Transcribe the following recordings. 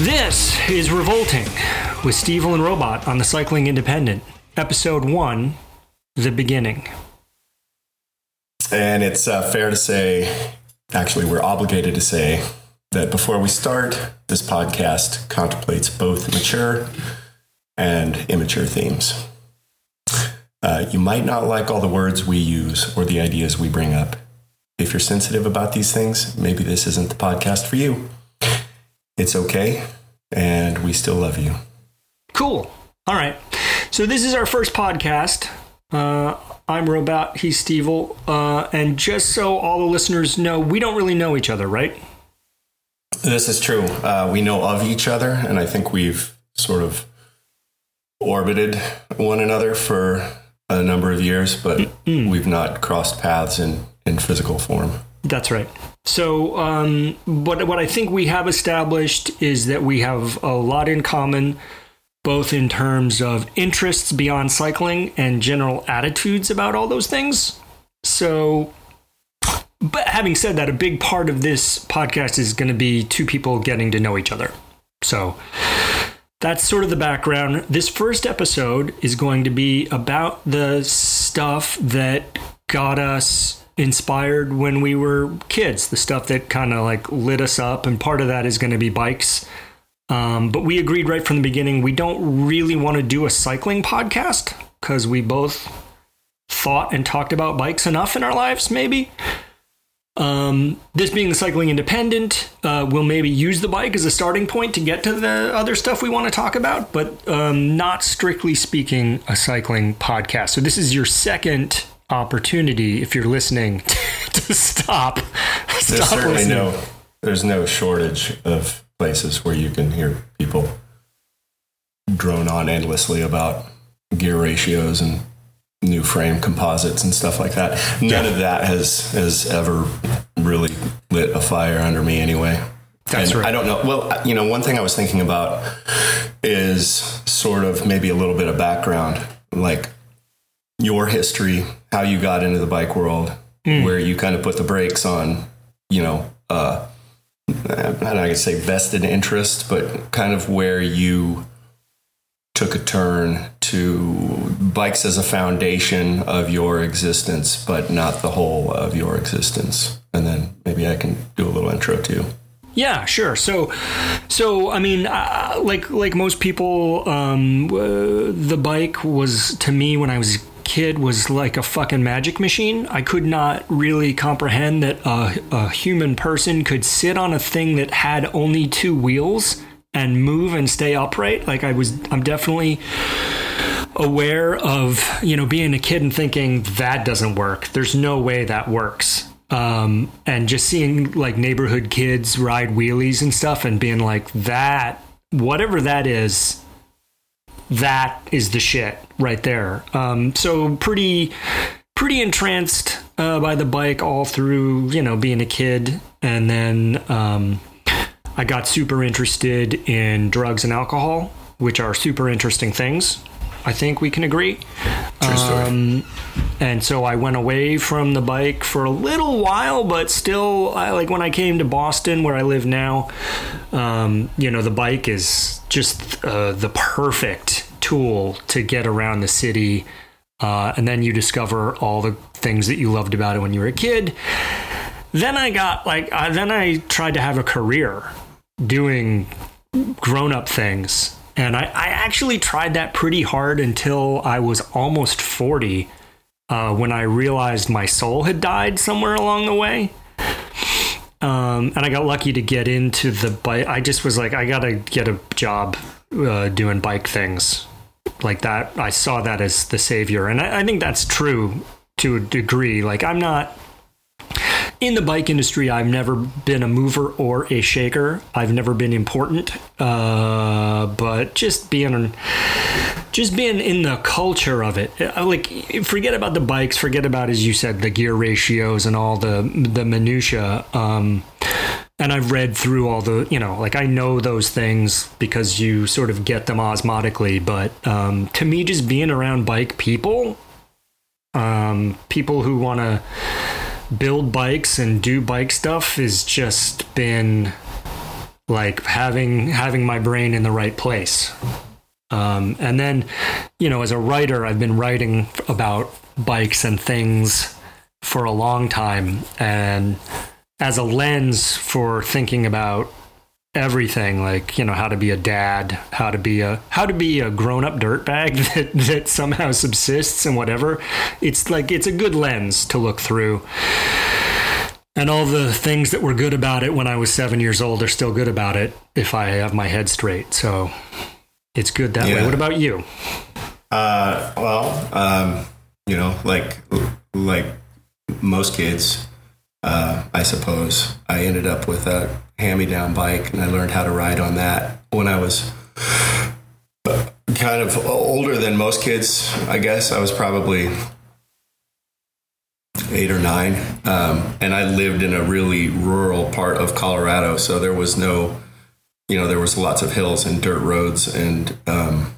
This is Revolting with Stevil and Robot on the Cycling Independent, Episode 1 The Beginning. And it's uh, fair to say, actually, we're obligated to say that before we start, this podcast contemplates both mature and immature themes. Uh, you might not like all the words we use or the ideas we bring up. If you're sensitive about these things, maybe this isn't the podcast for you. It's okay, and we still love you. Cool. All right. So, this is our first podcast. Uh, I'm Robot, he's Stevil. Uh, and just so all the listeners know, we don't really know each other, right? This is true. Uh, we know of each other, and I think we've sort of orbited one another for a number of years, but mm. we've not crossed paths in, in physical form. That's right. So, um, what what I think we have established is that we have a lot in common, both in terms of interests beyond cycling and general attitudes about all those things. So, but having said that, a big part of this podcast is going to be two people getting to know each other. So, that's sort of the background. This first episode is going to be about the stuff that got us inspired when we were kids, the stuff that kind of like lit us up. And part of that is going to be bikes. Um, but we agreed right from the beginning we don't really want to do a cycling podcast because we both thought and talked about bikes enough in our lives, maybe. Um, this being the cycling independent, uh, we'll maybe use the bike as a starting point to get to the other stuff we want to talk about, but um, not strictly speaking a cycling podcast. So this is your second opportunity if you're listening to stop. There's stop certainly listening. no there's no shortage of places where you can hear people drone on endlessly about gear ratios and new frame composites and stuff like that. None yeah. of that has has ever really lit a fire under me anyway. That's and right. I don't know. Well, you know, one thing I was thinking about is sort of maybe a little bit of background. Like your history, how you got into the bike world, mm. where you kind of put the brakes on, you know, uh, I don't know, I could say vested interest, but kind of where you took a turn to bikes as a foundation of your existence, but not the whole of your existence. And then maybe I can do a little intro too. Yeah, sure. So, so I mean, uh, like like most people, um, uh, the bike was to me when I was kid was like a fucking magic machine. I could not really comprehend that a, a human person could sit on a thing that had only two wheels and move and stay upright. Like I was, I'm definitely aware of you know being a kid and thinking that doesn't work. There's no way that works. Um, and just seeing like neighborhood kids ride wheelies and stuff and being like that, whatever that is, that is the shit right there. Um, so pretty, pretty entranced uh, by the bike all through, you know, being a kid, and then um, I got super interested in drugs and alcohol, which are super interesting things. I think we can agree. True story. Um, and so I went away from the bike for a little while, but still, I, like when I came to Boston, where I live now, um, you know, the bike is just uh, the perfect tool to get around the city. Uh, and then you discover all the things that you loved about it when you were a kid. Then I got like, uh, then I tried to have a career doing grown up things and I, I actually tried that pretty hard until I was almost 40 uh, when I realized my soul had died somewhere along the way. Um, and I got lucky to get into the bike. I just was like, I got to get a job uh, doing bike things like that. I saw that as the savior. And I, I think that's true to a degree. Like, I'm not in the bike industry, I've never been a mover or a shaker. I've never been important, uh, but just being just being in the culture of it. Uh, like, forget about the bikes. Forget about, as you said, the gear ratios and all the the minutia. Um, and I've read through all the, you know, like I know those things because you sort of get them osmotically. But um, to me, just being around bike people, um, people who want to build bikes and do bike stuff, has just been like having having my brain in the right place. Um, and then, you know, as a writer, I've been writing about bikes and things for a long time, and as a lens for thinking about everything like you know how to be a dad how to be a how to be a grown-up dirtbag that that somehow subsists and whatever it's like it's a good lens to look through and all the things that were good about it when i was seven years old are still good about it if i have my head straight so it's good that yeah. way what about you uh well um you know like like most kids uh, I suppose. I ended up with a hand me down bike and I learned how to ride on that when I was kind of older than most kids, I guess. I was probably eight or nine. Um, and I lived in a really rural part of Colorado. So there was no, you know, there was lots of hills and dirt roads and, um,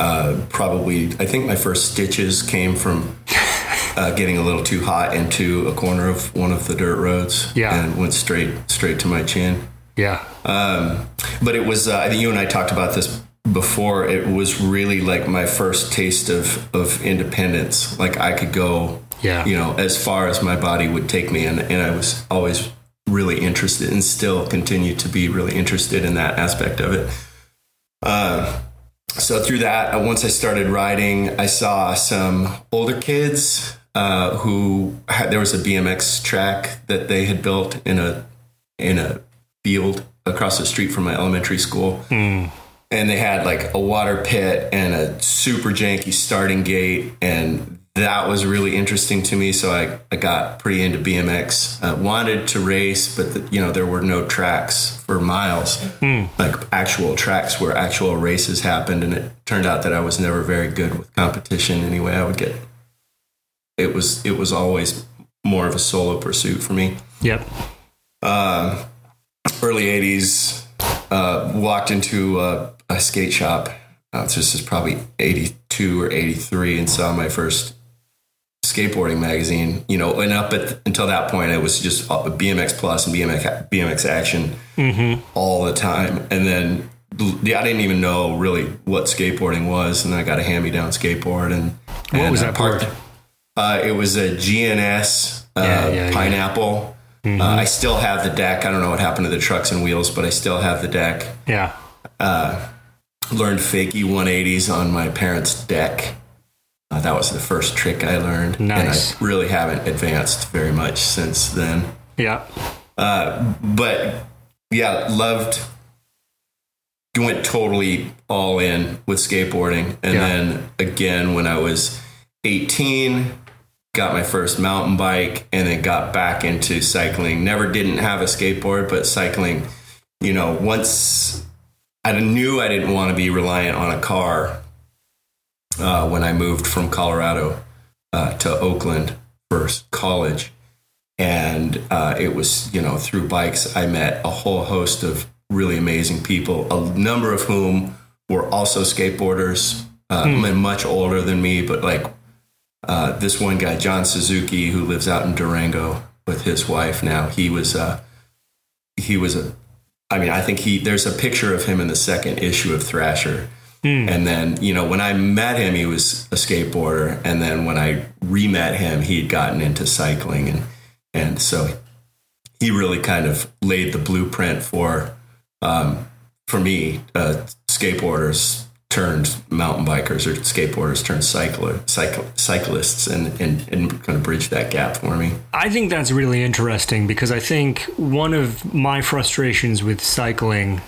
uh, probably, I think my first stitches came from uh, getting a little too hot into a corner of one of the dirt roads. Yeah. And went straight straight to my chin. Yeah. Um, but it was, uh, I think you and I talked about this before. It was really like my first taste of, of independence. Like I could go, yeah. you know, as far as my body would take me. And, and I was always really interested and still continue to be really interested in that aspect of it. Uh, so through that, once I started riding, I saw some older kids uh, who had, there was a BMX track that they had built in a in a field across the street from my elementary school. Mm. And they had like a water pit and a super janky starting gate. And that was really interesting to me. So I, I got pretty into BMX. Uh, wanted to race, but the, you know there were no tracks for miles, mm. like actual tracks where actual races happened. And it turned out that I was never very good with competition. Anyway, I would get it was it was always more of a solo pursuit for me. Yep. Uh, early '80s, uh, walked into a, a skate shop. Uh, this is probably '82 or '83, and saw my first skateboarding magazine. You know, and up at, until that point, it was just BMX Plus and BMX BMX Action mm-hmm. all the time, and then. I didn't even know really what skateboarding was, and then I got a hand-me-down skateboard. And what and was that part? Uh, it was a G&S uh, Yeah, yeah, yeah. pineapple. Mhm. Uh, I still have the deck. I don't know what happened to the trucks and wheels, but I still have the deck. Yeah. Learned fakie 180s on my parents' deck. Uh, that was the first trick I learned. Nice. And I really haven't advanced very much since then. Yeah. Uh, but yeah, loved. Went totally all in with skateboarding, and Yeah. then again when I was 18, got my first mountain bike, and then got back into cycling. Never didn't have a skateboard, but cycling. You know, once I knew I didn't want to be reliant on a car uh, when I moved from Colorado uh, to Oakland for college and uh, it was you know through bikes i met a whole host of really amazing people a number of whom were also skateboarders uh, and much older than me but like uh, this one guy john suzuki who lives out in durango with his wife now he was uh, he was a i mean i think he there's a picture of him in the second issue of thrasher and then, you know, when I met him, he was a skateboarder. And then when I re met him, he had gotten into cycling. And, and so he really kind of laid the blueprint for, um, for me, uh, skateboarders turned mountain bikers or skateboarders turned cycler, cycle, cyclists and, and, and kind of bridge that gap for me. I think that's really interesting because I think one of my frustrations with cycling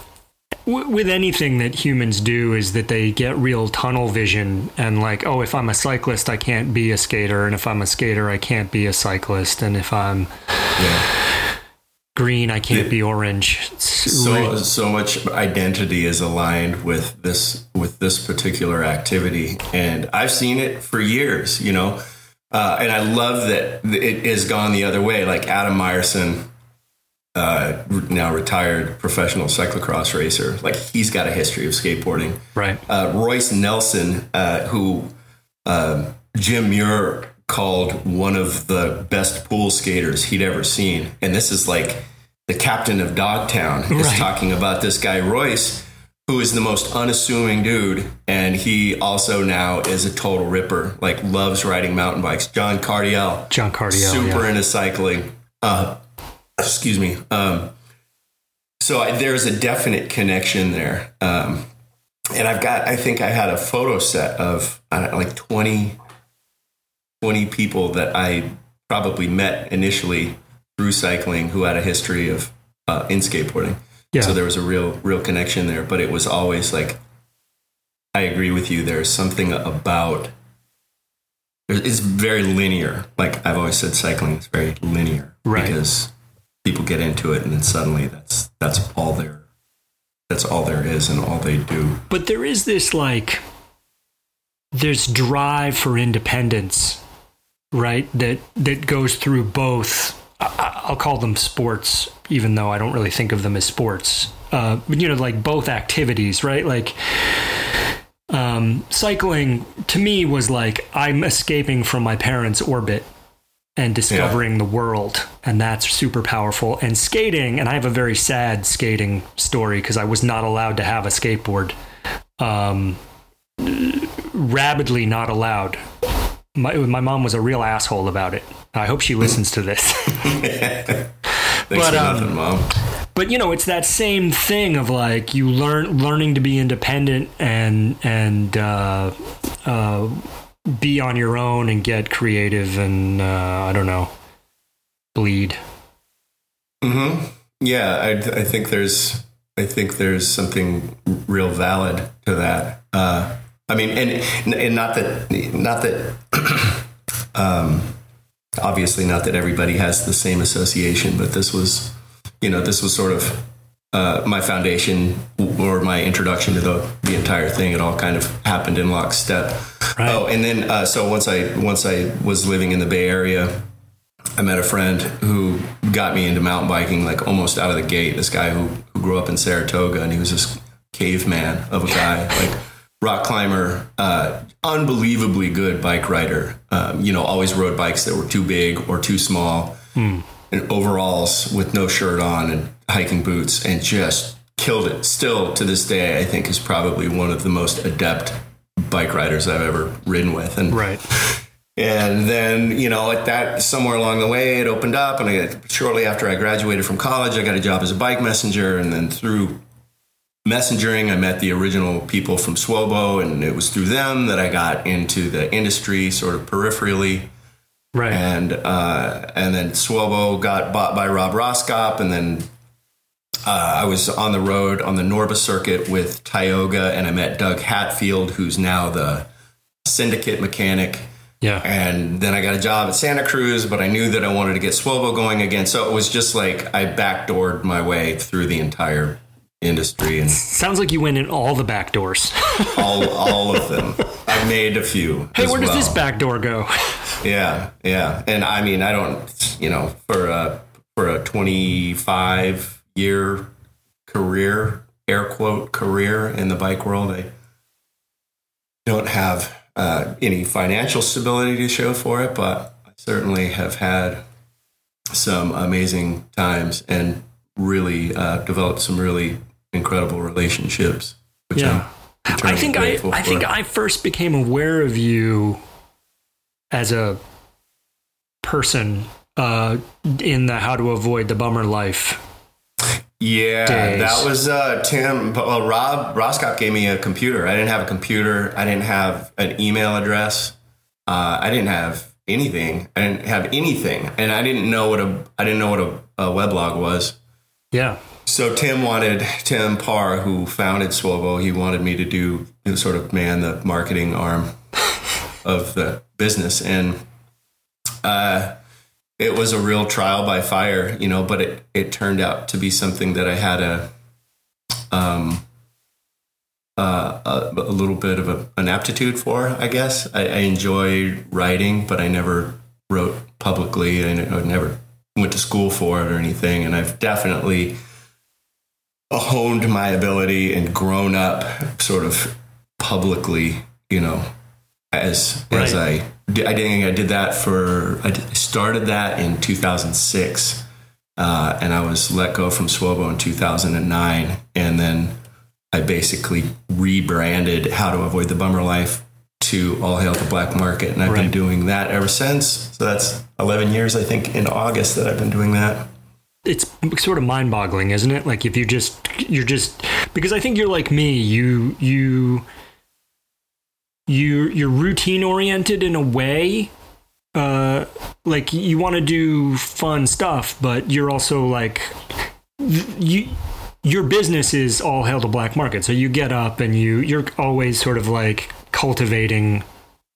w- with anything that humans do is that they get real tunnel vision and like, oh, if I'm a cyclist, I can't be a skater, and if I'm a skater, I can't be a cyclist, and if I'm Yeah. Green, I can't be orange. It's So so much identity is aligned with this with this particular activity, and I've seen it for years. You know, uh, and I love that it has gone the other way. Like Adam Myerson, uh, now retired professional cyclocross racer, like he's got a history of skateboarding. right. uh, Royce Nelson, uh, who uh, Jim Muir called one of the best pool skaters he'd ever seen. And this is like the captain of Dogtown is Right. talking about this guy, Royce, who is the most unassuming dude. And he also now is a total ripper, like loves riding mountain bikes. John Cardiel, John Cardiel. super yeah. into cycling. Uh, excuse me. Um, so I, there's a definite connection there. Um, and I've got, I think I had a photo set of I don't know, like 20, 20 people that I probably met initially through cycling who had a history of uh, in skateboarding. Yeah. So there was a real, real connection there. But it was always like, I agree with you. There's something about it's very linear. Like I've always said, cycling is very linear Right. because people get into it and then suddenly that's that's all there that's all there is and all they do. But there is this like there's drive for independence, right? That that goes through both. I'll call them sports, even though I don't really think of them as sports. Uh, but you know, like both activities, right? Like um, cycling to me was like I'm escaping from my parents' orbit and discovering the world and that's super powerful and skating and i have a very sad skating story because i was not allowed to have a skateboard um, rabidly not allowed my, my mom was a real asshole about it i hope she listens to this Thanks But, for um, nothing, mom. but you know it's that same thing of like you learn learning to be independent and and uh, uh, be on your own and get creative and uh, i don't know bleed hmm Yeah, I, I think there's I think there's something real valid to that. Uh, I mean, and and not that not that um, obviously not that everybody has the same association, but this was you know this was sort of uh, my foundation or my introduction to the the entire thing. It all kind of happened in lockstep. Right. Oh, and then uh, so once I once I was living in the Bay Area, I met a friend who got me into mountain biking like almost out of the gate. This guy who, who grew up in Saratoga and he was this caveman of a guy, like rock climber, uh, unbelievably good bike rider. Um, you know, always rode bikes that were too big or too small, and overalls with no shirt on and hiking boots, and just killed it. Still to this day, I think is probably one of the most adept bike riders I've ever ridden with. And right and then, you know, at that somewhere along the way, it opened up. And I, shortly after I graduated from college, I got a job as a bike messenger. And then through messengering, I met the original people from Swobo. And it was through them that I got into the industry sort of peripherally. right And, uh, and then Swobo got bought by Rob Roskopp. And then uh, I was on the road on the NORBA circuit with Tioga. And I met Doug Hatfield, who's now the syndicate mechanic. yeah And then I got a job at Santa Cruz, but I knew that I wanted to get Swobo going again. So it was just like I backdoored my way through the entire industry and sounds like you went in all the back doors all all of them. I made a few. hey where does this back door go Yeah, yeah. And I mean, I don't, you know, for a for a 25 year career, air quote career in the bike world, I don't have uh, any financial stability to show for it, but I certainly have had some amazing times and really uh, developed some really incredible relationships. Which Yeah. I'm I think I, grateful I think. I first became aware of you as a person uh, in the How to Avoid the Bummer Life. Yeah, days. that was uh, Tim. but, Well, Rob Roskopp gave me a computer. I didn't have a computer. I didn't have an email address. Uh, I didn't have anything. I didn't have anything, and I didn't know what a I didn't know what a, a weblog was. Yeah. So Tim wanted Tim Parr, who founded Swobo, he wanted me to do you know, sort of man the marketing arm of the business, and uh, it was a real trial by fire, you know. But it it turned out to be something that I had a um uh, a, a little bit of a, an aptitude for, I guess. I, I enjoy writing, but I never wrote publicly. I, I never went to school for it or anything, and I've definitely honed my ability and grown up sort of publicly, you know, as as Right. I did, I think I did that for I started that in 2006, uh, and I was let go from Swobo in 2009, and then I basically rebranded How to Avoid the Bummer Life to All Hail the Black Market, and I've been doing that ever since. So that's 11 years, I think, in August that I've been doing that. It's sort of mind-boggling, isn't it? Like if you just you're just because I think you're like me, you you you you're routine oriented in a way. Uh, like you want to do fun stuff, but you're also like you your business is All Hail the Black Market. So you get up and you you're always sort of like cultivating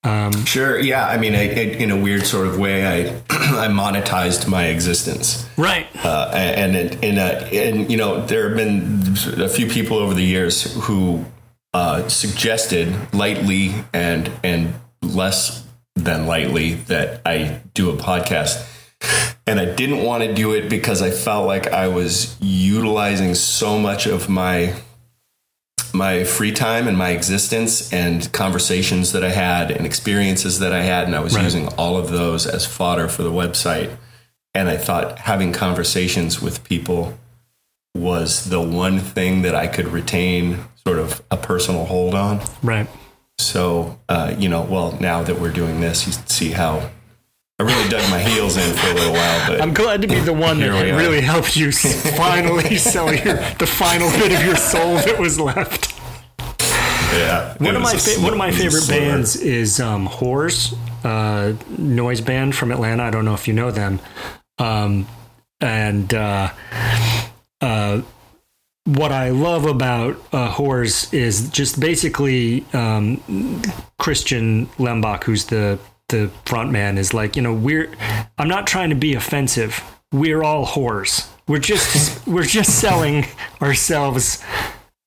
um, Sure. Yeah. I mean, I, I, in a weird sort of way, I I monetized my existence, right. uh, and and and, uh, and you know there have been a few people over the years who uh, suggested lightly and and less than lightly that I do a podcast. And I didn't want to do it because I felt like I was utilizing so much of my my free time and my existence and conversations that I had and experiences that I had. And I was Right. using all of those as fodder for the website. And I thought having conversations with people was the one thing that I could retain sort of a personal hold on. Right. So, uh, you know, well, now that we're doing this, you see how I really dug my heels in for a little while. But I'm glad to be the one that Here we are. really helped you finally sell your the final bit of your soul that was left. yeah, One of my a fa- sli- one of my it was a favorite sliver. bands is um, Whores, uh, noise band from Atlanta. I don't know if you know them. Um, and uh, uh, what I love about uh, Whores is just basically um, Christian Lembach, who's the the front man, is like you know we're. I'm not trying to be offensive. We're all whores. We're just we're just selling ourselves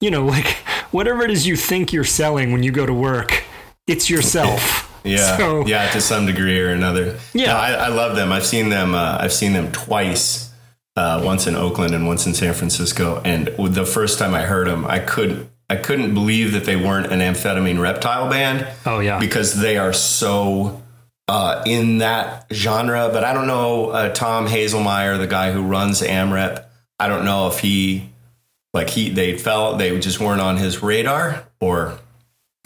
you know, like whatever it is you think you're selling when you go to work, it's yourself. Yeah, So- yeah, to some degree or another. Yeah. No, I, I love them. I've seen them. Uh, I've seen them twice. Uh, once in Oakland and once in San Francisco. And the first time I heard them, I couldn't. I couldn't believe that they weren't an Amphetamine Reptile band. Oh yeah. because they are so uh, in that genre. But I don't know uh, Tom Hazelmyer, the guy who runs AmRep. I don't know if he like he they felt they just weren't on his radar or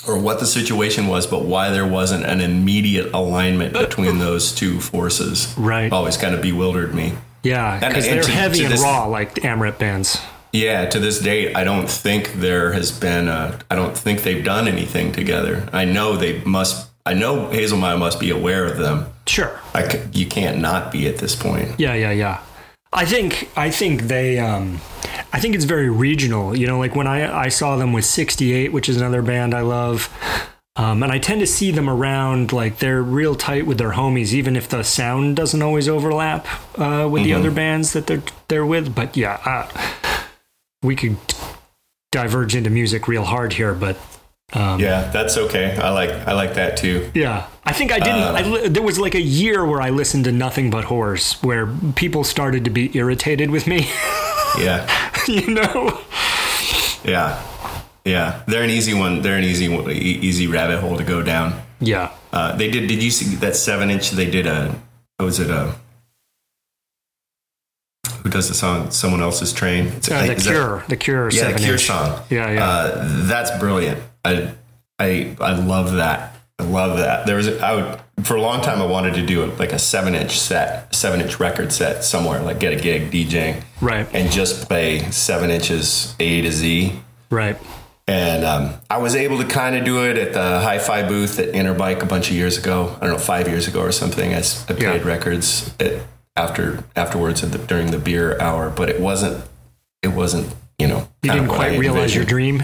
or what the situation was, but why there wasn't an immediate alignment between those two forces. Right. Always kind of bewildered me. yeah, because they're to- heavy to and this- raw like AMREP bands. Yeah, to this date, I don't think there has been. A, I don't think they've done anything together. I know they must. I know Hazelmyer must be aware of them. Sure. I c- you can't not be at this point. Yeah, yeah, yeah. I think I think they um I think it's very regional. You know, like when I I saw them with 68, which is another band I love. Um, and I tend to see them around like they're real tight with their homies, even if the sound doesn't always overlap uh, with the other bands that they're they're with. But yeah, uh, we could diverge into music real hard here, but um, Yeah, that's okay. I like I like that too. yeah, I think I didn't. I li- there was like a year where I listened to nothing but Whores, where people started to be irritated with me. Yeah, you know? yeah, yeah. They're an easy one. They're an easy easy rabbit hole to go down. Yeah. Uh, they did. Did you see that seven inch? They did a. What was it? A. Who does the song? Someone else's train. It's, Uh, the is that- Cure, the Cure, yeah, the Cure inch. song. Yeah, yeah. Uh, that's brilliant. I, I, I love that. I love that. There was, a, I would, for a long time, I wanted to do like a seven inch set, seven inch record set somewhere, like get a gig DJing, Right. and just play seven inches A to Z. right. And um, I was able to kind of do it at the Hi-Fi booth at Interbike a bunch of years ago. I don't know, five years ago or something. I played Yeah. records at, after afterwards at the, during the beer hour, but it wasn't it wasn't you know You didn't quite realize your dream.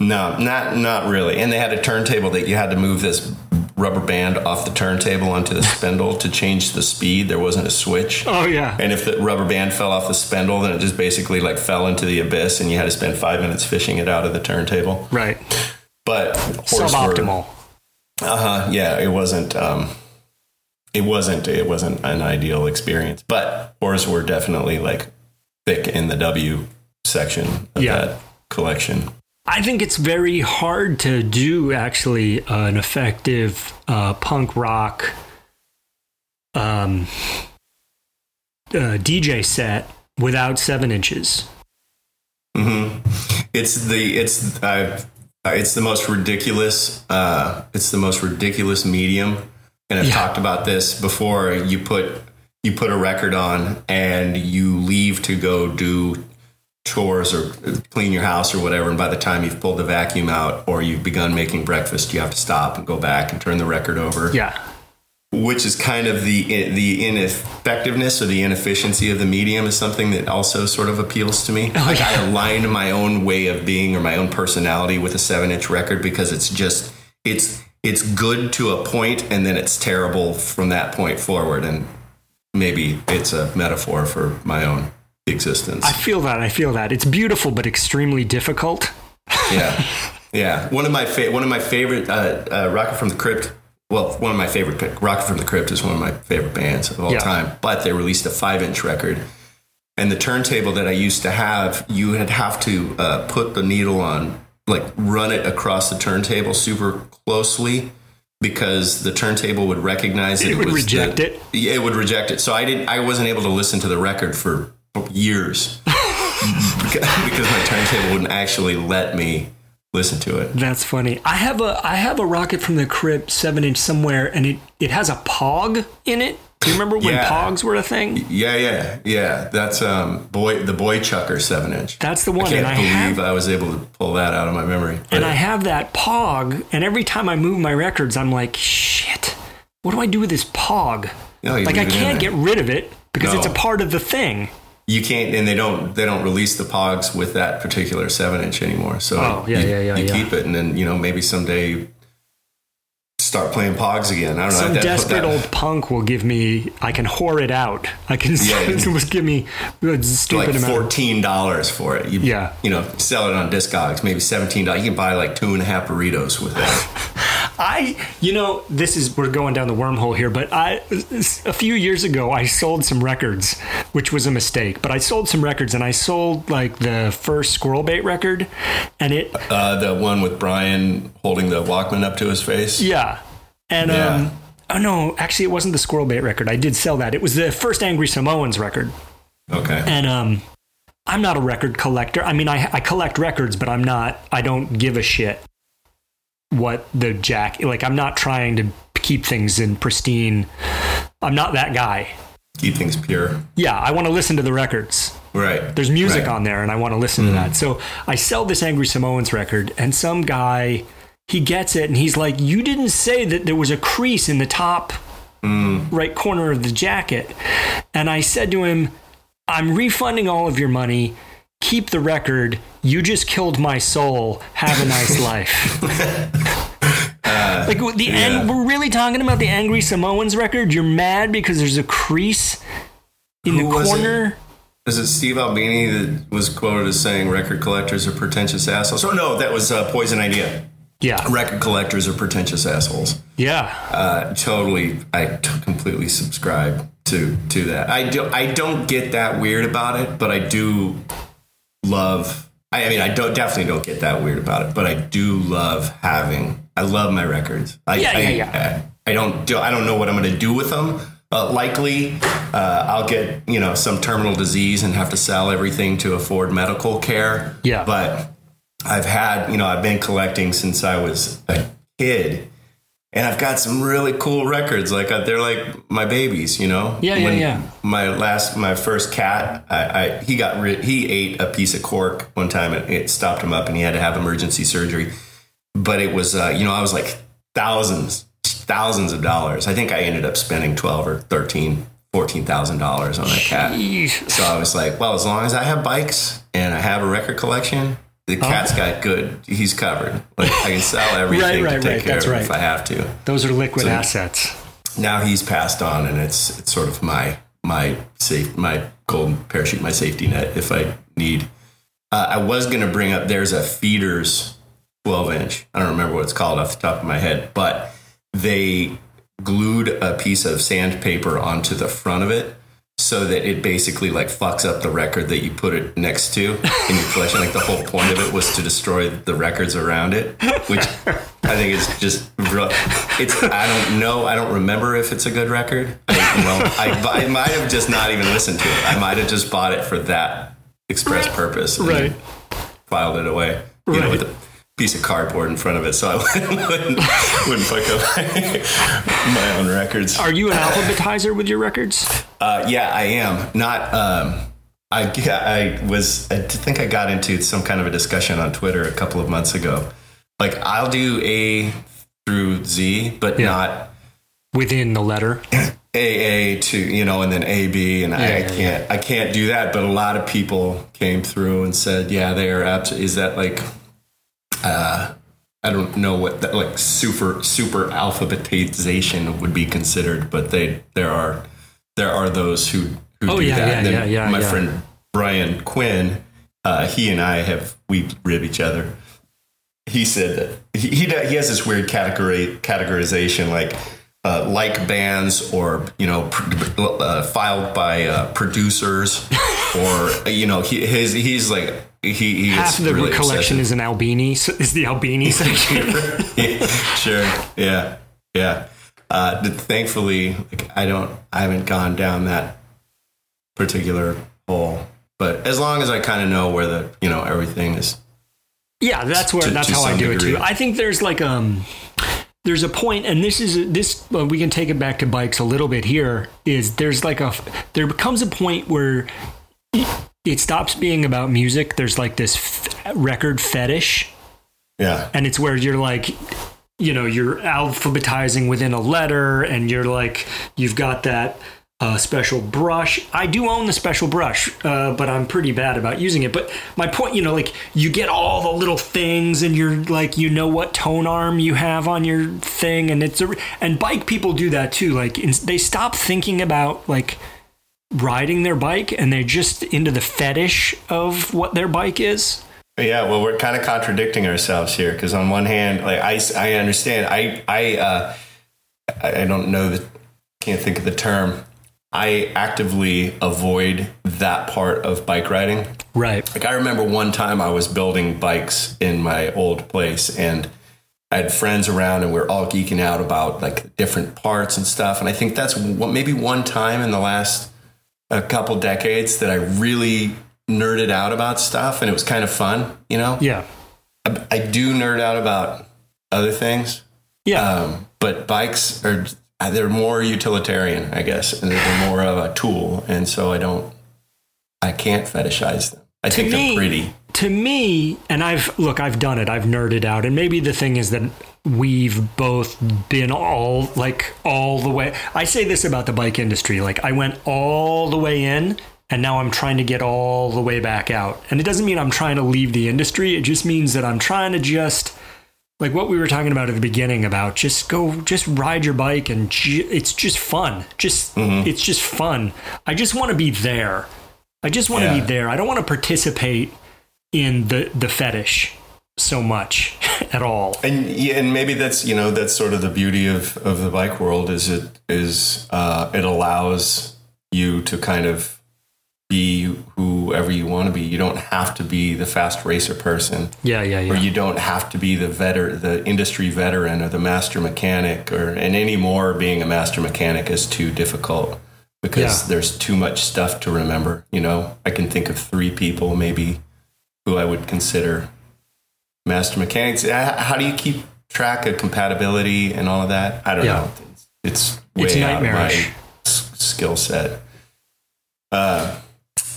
No, not not really. And they had a turntable that you had to move this rubber band off the turntable onto the spindle to change the speed. There wasn't a switch. Oh yeah. And if the rubber band fell off the spindle, then it just basically like fell into the abyss, and you had to spend five minutes fishing it out of the turntable. Right. But Suboptimal. Uh huh. Yeah, it wasn't. Um, it wasn't. It wasn't an ideal experience. But Whores were definitely like thick in the W section of Yeah. that collection. I think it's very hard to do actually uh, an effective uh, punk rock um, uh, DJ set without seven inches. It's the it's uh, it's the most ridiculous. Uh, it's the most ridiculous medium, and I've Yeah. talked about this before. You put you put a record on, and you leave to go do chores or clean your house or whatever. And by the time you've pulled the vacuum out or you've begun making breakfast, you have to stop and go back and turn the record over Yeah. which is kind of the the ineffectiveness or the inefficiency of the medium is something that also sort of appeals to me. Oh, like I align my own way of being or my own personality with a seven inch record because it's just it's it's good to a point and then it's terrible from that point forward and maybe it's a metaphor for my own existence. I feel that. I feel that. It's beautiful, but extremely difficult. yeah, yeah. One of my fa- one of my favorite uh, uh, Rocket from the Crypt. Well, one of my favorite pick- Rocket from the Crypt is one of my favorite bands of all Yeah. time. But they released a five inch record, and the turntable that I used to have, you would have to uh, put the needle on, like run it across the turntable super closely. Because the turntable would recognize It it, would was reject the- it? Yeah, it would reject it. So I didn't. I wasn't able to listen to the record for years because my turntable wouldn't actually let me listen to it. That's funny. I have a I have a rocket from the crypt seven inch somewhere, and it it has a pog in it. Do you remember when Yeah. pogs were a thing? Yeah, yeah, yeah. That's um boy the Boychucker seven inch. That's the one. I can't and I believe have I was able to pull that out of my memory. and But- I have that pog, and every time I move my records, I'm like, shit. What do I do with this pog? No, like I leave it in can't get rid of it because it's a part of the thing. you can't, and they don't they don't release the pogs with that particular seven inch anymore. So Oh, yeah, you, yeah, yeah, you keep it, and then you know maybe someday start playing pogs again. I don't know. Some desperate old punk will give me. I can whore it out. I can Yeah. just give me a stupid like amount. fourteen dollars for it. You, Yeah. you know, sell it on Discogs, maybe seventeen dollars. You can buy like two and a half burritos with that. I, you know, this is we're going down the wormhole here, but I a few years ago I sold some records, which was a mistake. But I sold some records, and I sold like the first Squirrel Bait record, and it, Uh, the one with Brian holding the Walkman up to his face. yeah, and Yeah. um, oh no, actually it wasn't the Squirrel Bait record. I did sell that. It was the first Angry Samoans record, Okay. and um, I'm not a record collector. I mean, I I collect records, but I'm not. I don't give a shit what the jack like. I'm not trying to keep things in pristine. I'm not that guy. Keep things pure. Yeah, I want to listen to the records. Right. There's music Right. on there, and I want to listen to mm. that. So I sell this Angry Samoans record, and some guy he gets it, and he's like, "You didn't say that there was a crease in the top mm. right corner of the jacket." And I said to him, "I'm refunding all of your money. Keep the record. You just killed my soul. Have a nice life." like the yeah. ang- we're really talking about the Angry Samoans record. You're mad because there's a crease in Who the corner. Is it Steve Albini that was quoted as saying record collectors are pretentious assholes? Oh no, that was uh, Poison Idea. Yeah. Record collectors are pretentious assholes. Yeah. Uh, totally, I t- completely subscribe to to that. I do. I don't get that weird about it, but I do love. I, I mean, I don't definitely don't get that weird about it, but I do love having. I love my records. I, Yeah, I, yeah, yeah. I, I don't do. I don't know what I'm going to do with them. Uh, likely, uh, I'll get you know some terminal disease and have to sell everything to afford medical care. Yeah. but I've had, you know, I've been collecting since I was a kid, and I've got some really cool records. Like uh, they're like my babies, you know. Yeah, yeah, yeah. My last, my first cat, I, I he got rid. He ate a piece of cork one time, and it stopped him up, and he had to have emergency surgery. But it was, uh, you know, I was like thousands, thousands of dollars. I think I ended up spending twelve or thirteen fourteen thousand dollars on a cat. Jeez. So I was like, well, as long as I have bikes and I have a record collection, the cat's got good. He's covered. Like I can sell everything right, to take right, care that's of right. if I have to. Those are liquid So- assets. Now he's passed on, and it's it's sort of my my safe my golden parachute, my safety net if I need. Uh, I was going to bring up. There's a Feederz 12 inch. I don't remember what it's called off the top of my head, but they glued a piece of sandpaper onto the front of it so that it basically like fucks up the record that you put it next to in your collection. Like the whole point of it was to destroy the records around it, which I think is just it's. I don't know. I don't remember if it's a good record. I, well, I, I might have just not even listened to it. I might have just bought it for that express purpose. Right. Filed it away. You know, Right. with a piece of cardboard in front of it, so I wouldn't, wouldn't fuck up my, my own records. Are you an alphabetizer with your records? Uh, yeah, I am not. Um, I I was. I think I got into some kind of a discussion on Twitter a couple of months ago. Like I'll do A through Z, but Yeah. not Within the letter. AA to you know, and then AB, and I, I can't. I can't do that. But a lot of people came through and said, "Yeah, they are absolutely." Is that like? Uh, I don't know what that like super super alphabetization would be considered, but they there are there are those who who Oh, do yeah, that. yeah, yeah, yeah, My yeah. friend Brian Quinn, uh, he and I have we rib each other. He said that he he, he has this weird category categorization like. Uh, like bands or you know pr- uh, filed by uh, producers or you know he, his he's like he, he Half of the really collection obsessive. is an Albini. Is the Albini section? Yeah, sure. Yeah. Yeah. Uh, thankfully, like, I don't, I haven't gone down that particular hole. But as long as I kind of know where the, you know, everything is. Yeah, that's where To- that's to how I do it too. I think there's like um there's a point and this is this uh, we can take it back to bikes a little bit here is there's like a there becomes a point where it stops being about music. There's like this f- record fetish. Yeah. and it's where you're like you know you're alphabetizing within a letter and you're like you've got that uh, special brush. I do own the special brush uh, but i'm pretty bad about using it. But my point you know like you get all the little things and you're like you know what tone arm you have on your thing and it's a and bike people do that too. Like in, they stop thinking about like riding their bike and they're just into the fetish of what their bike is Yeah, well, we're kind of contradicting ourselves here because on one hand, like I, I understand, I, I, uh, I don't know the, can't think of the term. I actively avoid that part of bike riding. right Like I remember one time I was building bikes in my old place and I had friends around and we are all geeking out about like different parts and stuff. And I think that's what maybe one time in the last a couple decades that I really nerded out about stuff and it was kind of fun, you know? yeah I, I do nerd out about other things. yeah Um, but bikes are they're more utilitarian, I guess, and they're more of a tool. And so I don't I can't fetishize them. I think me- they're pretty. to me, and I've look, I've done it. I've nerded out, and maybe the thing is that we've both been all like all the way. I say this about the bike industry: like I went all the way in, and now I'm trying to get all the way back out. And it doesn't mean I'm trying to leave the industry. It just means that I'm trying to just like what we were talking about at the beginning about just go just ride your bike and ju- it's just fun just mm-hmm. it's just fun i just want to be there i just want to Yeah. be there i don't want to participate in the the fetish so much at all And yeah, and maybe that's you know that's sort of the beauty of of the bike world is it is uh, it allows you to kind of be whoever you want to be. You don't have to be the fast racer person, yeah yeah or you don't have to be the veter the industry veteran or the master mechanic, or and anymore being a master mechanic is too difficult because Yeah. there's too much stuff to remember. You know, I can think of three people maybe who I would consider master mechanics. Uh, How do you keep track of compatibility and all of that? I don't Yeah. know. It's, it's way It's out of my skill set. Uh,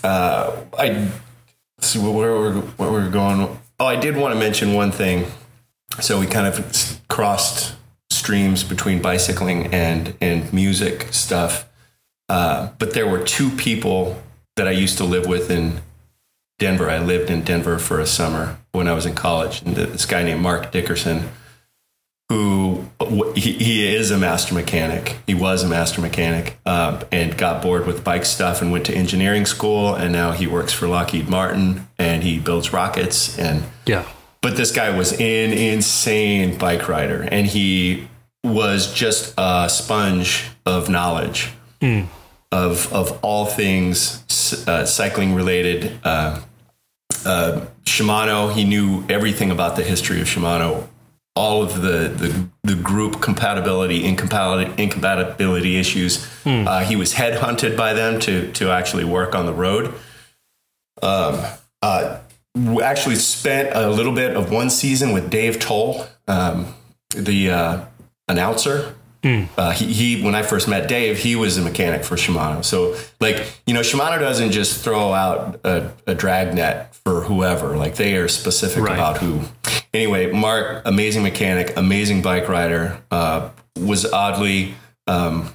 uh, I see where we're where we're going. Oh, I did want to mention one thing. So we kind of crossed streams between bicycling and and music stuff. Uh, but there were two people that I used to live with in Denver. I lived in Denver for a summer when I was in college, and this guy named Mark Dickerson, who he, he is a master mechanic. He was a master mechanic um, and got bored with bike stuff and went to engineering school, and now he works for Lockheed Martin and he builds rockets and Yeah. but this guy was an insane bike rider and he was just a sponge of knowledge of of all things uh, cycling related uh, uh, Shimano he knew everything about the history of Shimano all of the the, the group compatibility incompatibility, incompatibility issues. Uh, he was headhunted by them to to actually work on the road. Um, uh, we actually spent a little bit of one season with Dave Towle, um, the uh, announcer. Uh, he, he, when I first met Dave, he was a mechanic for Shimano. So, like, you know, Shimano doesn't just throw out a, a drag net for whoever. Like, they are specific Right. about who. Anyway, Mark, amazing mechanic, amazing bike rider, uh, was oddly um,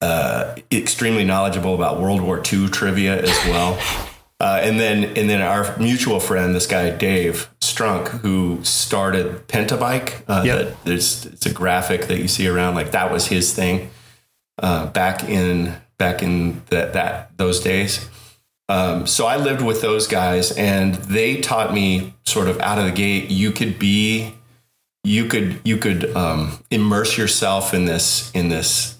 uh, extremely knowledgeable about World War II trivia as well. Uh, and then and then our mutual friend, this guy Dave Strunk, who started Pentabike. Uh, Yep. there's it's a graphic that you see around, like that was his thing uh, back in back in that that those days. Um, so I lived with those guys, and they taught me sort of out of the gate. You could be, you could you could um, immerse yourself in this in this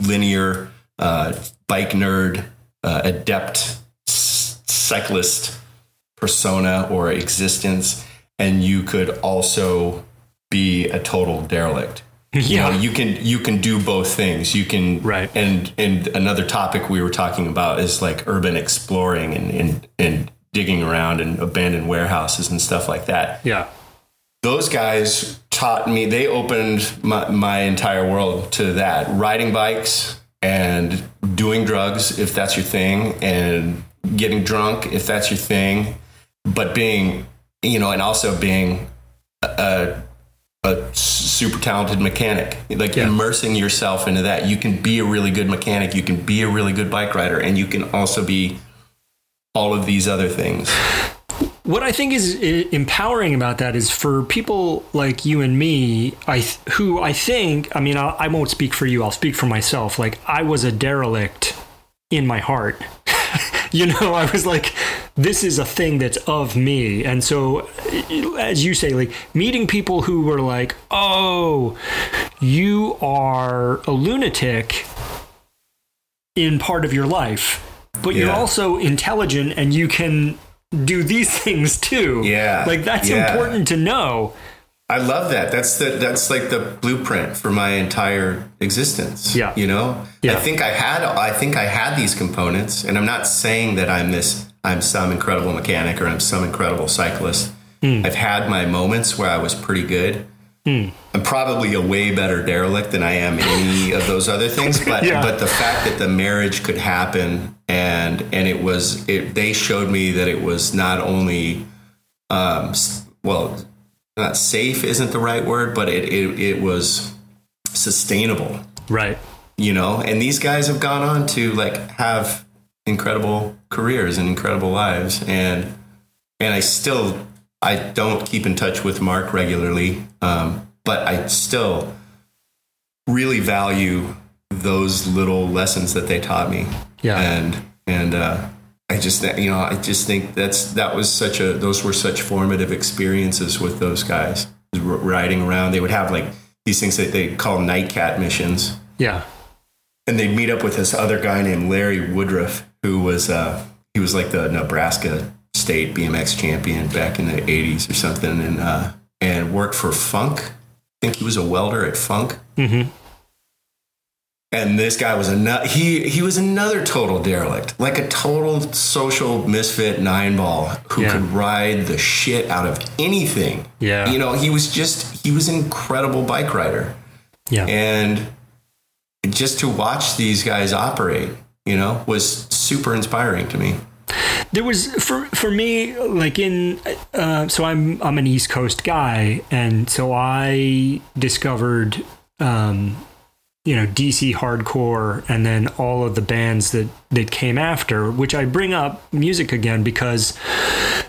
linear uh, bike nerd, uh, adept s- cyclist persona or existence, and you could also be a total derelict. You Yeah. know, you can you can do both things. You can Right. And and another topic we were talking about is like urban exploring and and, and digging around in abandoned warehouses and stuff like that Yeah. those guys taught me they opened my, my entire world to that riding bikes and doing drugs if that's your thing and getting drunk if that's your thing but being you know and also being a, a super talented mechanic like Yeah. immersing yourself into that you can be a really good mechanic you can be a really good bike rider and you can also be all of these other things What I think is empowering about that is for people like you and me, I th- who I think, I mean, I, I won't speak for you. I'll speak for myself. Like I was a derelict in my heart. you know, I was like, this is a thing that's of me. And so, as you say, like meeting people who were like, oh, you are a lunatic in part of your life, but you're also intelligent and you can do these things too. Yeah. Like that's Yeah. important to know. I love that. That's the that's like the blueprint for my entire existence. Yeah. You know? Yeah. I think I had I think I had these components and I'm not saying that I'm this I'm some incredible mechanic or I'm some incredible cyclist. Hmm. I've had my moments where I was pretty good. I'm probably a way better derelict than I am any of those other things, but Yeah. but the fact that the marriage could happen and and it was it they showed me that it was not only um well not safe isn't the right word, but it it, it was sustainable, Right. you know. And these guys have gone on to like have incredible careers and incredible lives, and and I still I don't keep in touch with Mark regularly, um, but I still really value those little lessons that they taught me. Yeah. and and uh, I just you know I just think that's that was such a those were such formative experiences with those guys R- riding around. They would have like these things that they call nightcat missions, Yeah. and they'd meet up with this other guy named Larry Woodruff, who was uh, he was like the Nebraska state BMX champion back in the '80s or something, and uh, and worked for Funk. I think he was a welder at Funk. Mm-hmm. And this guy was another. he he was another total derelict, like a total social misfit nine ball who Yeah. could ride the shit out of anything. Yeah. You know, he was just he was an incredible bike rider. Yeah. And just to watch these guys operate, you know, was super inspiring to me. There was for for me like in uh, so I'm I'm an East Coast guy, and so I discovered um, you know DC hardcore and then all of the bands that that came after which I bring up music again because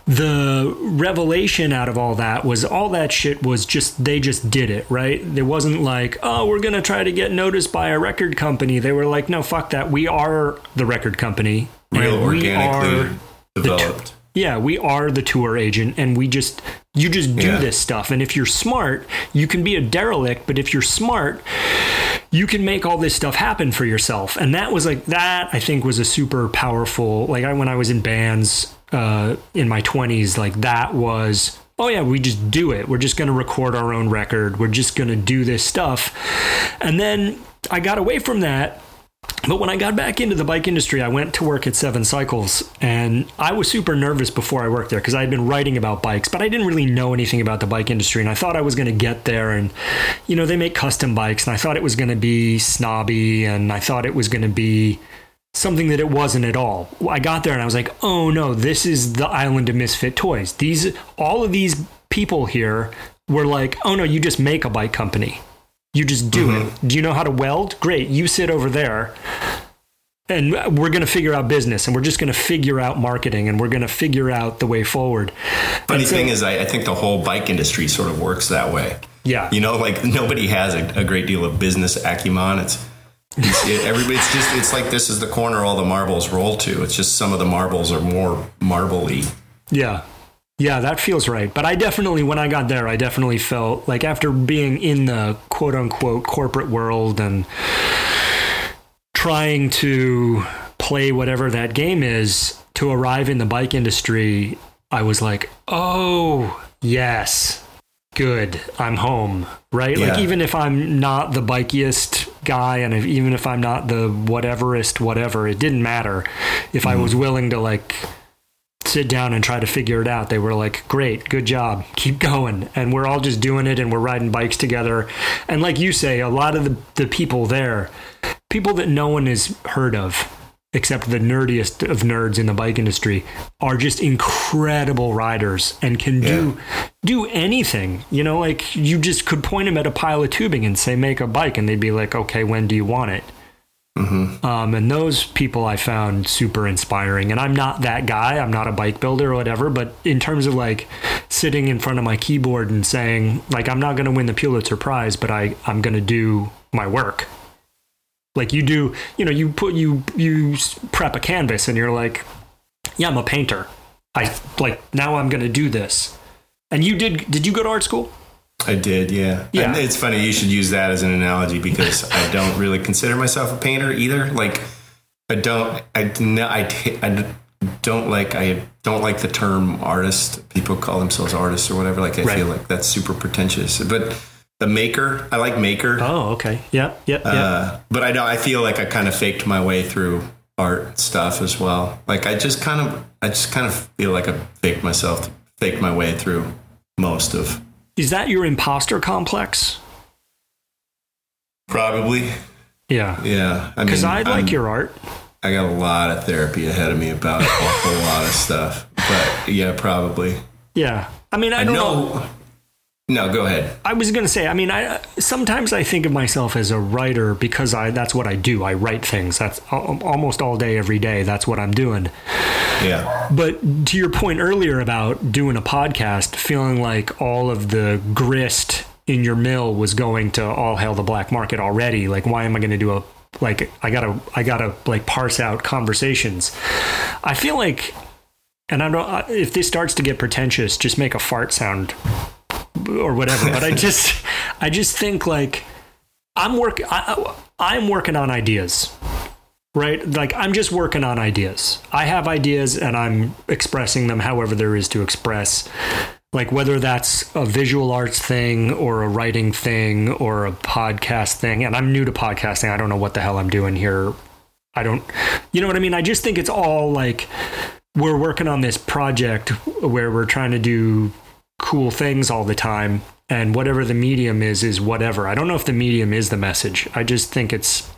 the revelation out of all that was all that shit was just they just did it right? It wasn't like oh we're going to try to get noticed by a record company. They were like no fuck that. We are the record company. Real and we organically are developed. yeah, we are the tour agent and we just you just do Yeah. this stuff. And if you're smart, you can be a derelict, but if you're smart, you can make all this stuff happen for yourself. And that was like that I think was a super powerful like I when I was in bands uh in my 20s like that was oh yeah, we just do it. We're just going to record our own record. We're just going to do this stuff. And then I got away from that but when I got back into the bike industry, I went to work at Seven Cycles, and I was super nervous before I worked there because I had been writing about bikes, but I didn't really know anything about the bike industry. And I thought I was going to get there, and you know, they make custom bikes, and I thought it was going to be snobby, and I thought it was going to be something that it wasn't at all. I got there and I was like, oh no, this is the island of misfit toys. These, all of these people here were like, oh no, you just make a bike company. You just do it. Mm-hmm. Do you know how to weld? Great. You sit over there. And we're going to figure out business and we're just going to figure out marketing and we're going to figure out the way forward. Funny so- thing is, I, I think the whole bike industry sort of works that way. Yeah. You know, like nobody has a, a great deal of business acumen. It's, it's it, everybody. It's just it's like this is the corner all the marbles roll to. It's just some of the marbles are more marbly. Yeah. Yeah, that feels right. But I definitely, when I got there, I definitely felt like after being in the quote unquote corporate world and trying to play whatever that game is to arrive in the bike industry, I was like, oh, yes, good, I'm home. Right? Like, even if I'm not the bikiest guy and if, even if I'm not the whateverist, whatever, it didn't matter. If I mm-hmm. was willing to, like, sit down and try to figure it out. They were like, great, good job, keep going. And we're all just doing it and we're riding bikes together. And like you say, a lot of the, the people there, people that no one has heard of, except the nerdiest of nerds in the bike industry, are just incredible riders and can do do anything. You know, like you just could point them at a pile of tubing and say, make a bike, and they'd be like, okay, when do you want it? Um, and those people I found super inspiring. And I'm not that guy. I'm not a bike builder or whatever. But in terms of like sitting in front of my keyboard and saying, like, I'm not going to win the Pulitzer Prize, but I, I'm going to do my work. Like you do, you know, you put, you, you prep a canvas and you're like, yeah, I'm a painter. I like, now I'm going to do this. And you did, did you go to art school? I did, yeah. Yeah. And it's funny you should use that as an analogy because I don't really consider myself a painter either. Like, I don't, I no, I, I don't like, I don't like the term artist. People call themselves artists or whatever. Like, I Right. feel like that's super pretentious. But the maker, I like maker. Oh, okay. Yeah. Yeah. Yep. Uh, but I know I feel like I kind of faked my way through art stuff as well. Like I just kind of, I just kind of feel like I faked myself, faked my way through most of Is that your imposter complex? probably. Yeah. Yeah, I mean, Because I like I'm- your art. I got a lot of therapy ahead of me about a whole lot of stuff. But yeah, probably. Yeah. I mean, I don't know. No, no, go ahead. I was going to say, I mean, I sometimes I think of myself as a writer because I that's what I do. I write things. That's almost all day every day. That's what I'm doing. Yeah, But to your point earlier about doing a podcast, feeling like all of the grist in your mill was going to all hail the black market already. Like, why am I going to do a like? I gotta I gotta like parse out conversations. I feel like, and I don't. If this starts to get pretentious, just make a fart sound or whatever. But I just I just think like I'm work I, I- I'm working on ideas right? Like I'm just working on ideas. I have ideas and I'm expressing them however there is to express. Like whether that's a visual arts thing or a writing thing or a podcast thing. And I'm new to podcasting. I don't know what the hell I'm doing here. I don't, you know what I mean? I just think it's all like we're working on this project where we're trying to do cool things all the time. And whatever the medium is, is whatever. I don't know if the medium is the message. I just think it's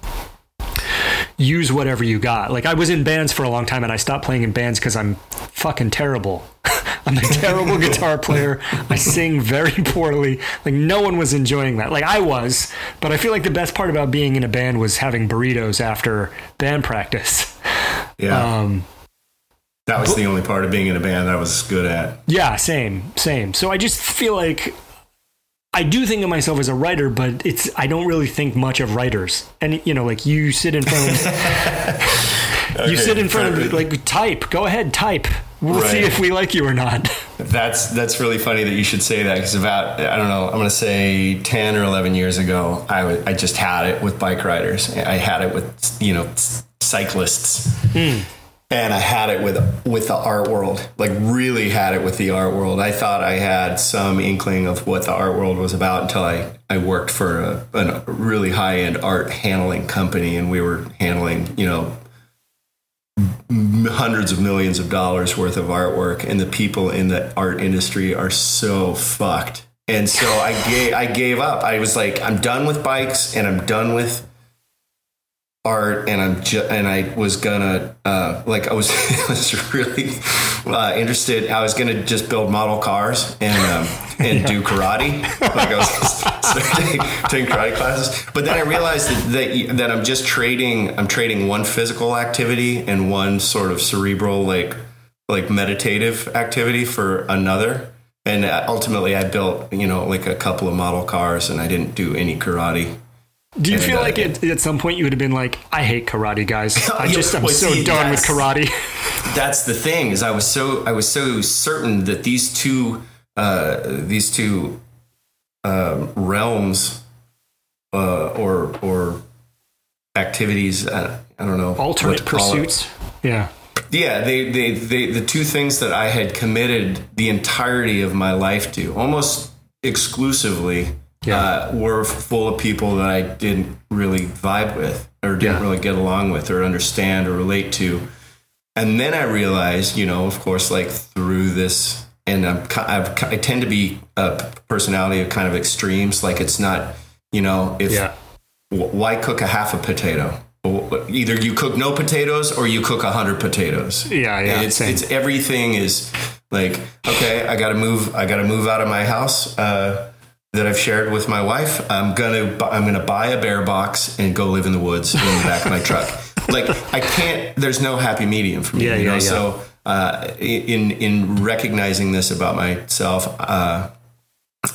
use whatever you got. Like I was in bands for a long time and I stopped playing in bands because I'm fucking terrible. I'm a terrible guitar player. I sing very poorly. Like no one was enjoying that. Like I was, but I feel like the best part about being in a band was having burritos after band practice. Yeah. Um, that was the only part of being in a band I was good at. Yeah, same, same. So I just feel like I do think of myself as a writer, but it's I don't really think much of writers. And you know, like you sit in front of okay, you sit in front of like type. Go ahead, type. We'll right. see if we like you or not. That's that's really funny that you should say that because about I don't know I'm going to say ten or eleven years ago I, w- I just had it with bike riders. I had it with you know cyclists. Mm and I had it with with the art world, like really had it with the art world. I thought I had some inkling of what the art world was about until I, I worked for a, a really high end art handling company, and we were handling you know hundreds of millions of dollars worth of artwork, and the people in the art industry are so fucked. And so I gave I gave up. I was like, I'm done with bikes, and I'm done with art and I'm and I was gonna uh, like I was was really uh, interested. I was gonna just build model cars and um, and yeah. do karate. Like I was taking karate classes, but then I realized that, that that I'm just trading. I'm trading one physical activity and one sort of cerebral like like meditative activity for another. And uh, ultimately, I built you know like a couple of model cars, and I didn't do any karate. Do you and, feel uh, like at, at some point you would have been like, I hate karate, guys. I just I'm well, so see, done with karate. that's the thing is I was so I was so certain that these two uh, these two uh, realms uh, or or activities I, I don't know alternate pursuits. Yeah. Yeah, they, they, they, the two things that I had committed the entirety of my life to, almost exclusively, yeah. uh, were full of people that I didn't really vibe with or didn't yeah. really get along with or understand or relate to. And then I realized, you know, of course, like through this, and I'm, I've, i tend to be a personality of kind of extremes. Like it's not, you know, if yeah. why cook a half a potato? Either you cook no potatoes or you cook a hundred potatoes. Yeah, yeah. It's, it's everything is like okay. I got to move. I got to move out of my house. Uh, that I've shared with my wife. I'm gonna I'm gonna buy a bear box and go live in the woods in the back of my truck. Like I can't. There's no happy medium for me. Yeah, you know? yeah, So uh, in in recognizing this about myself, uh,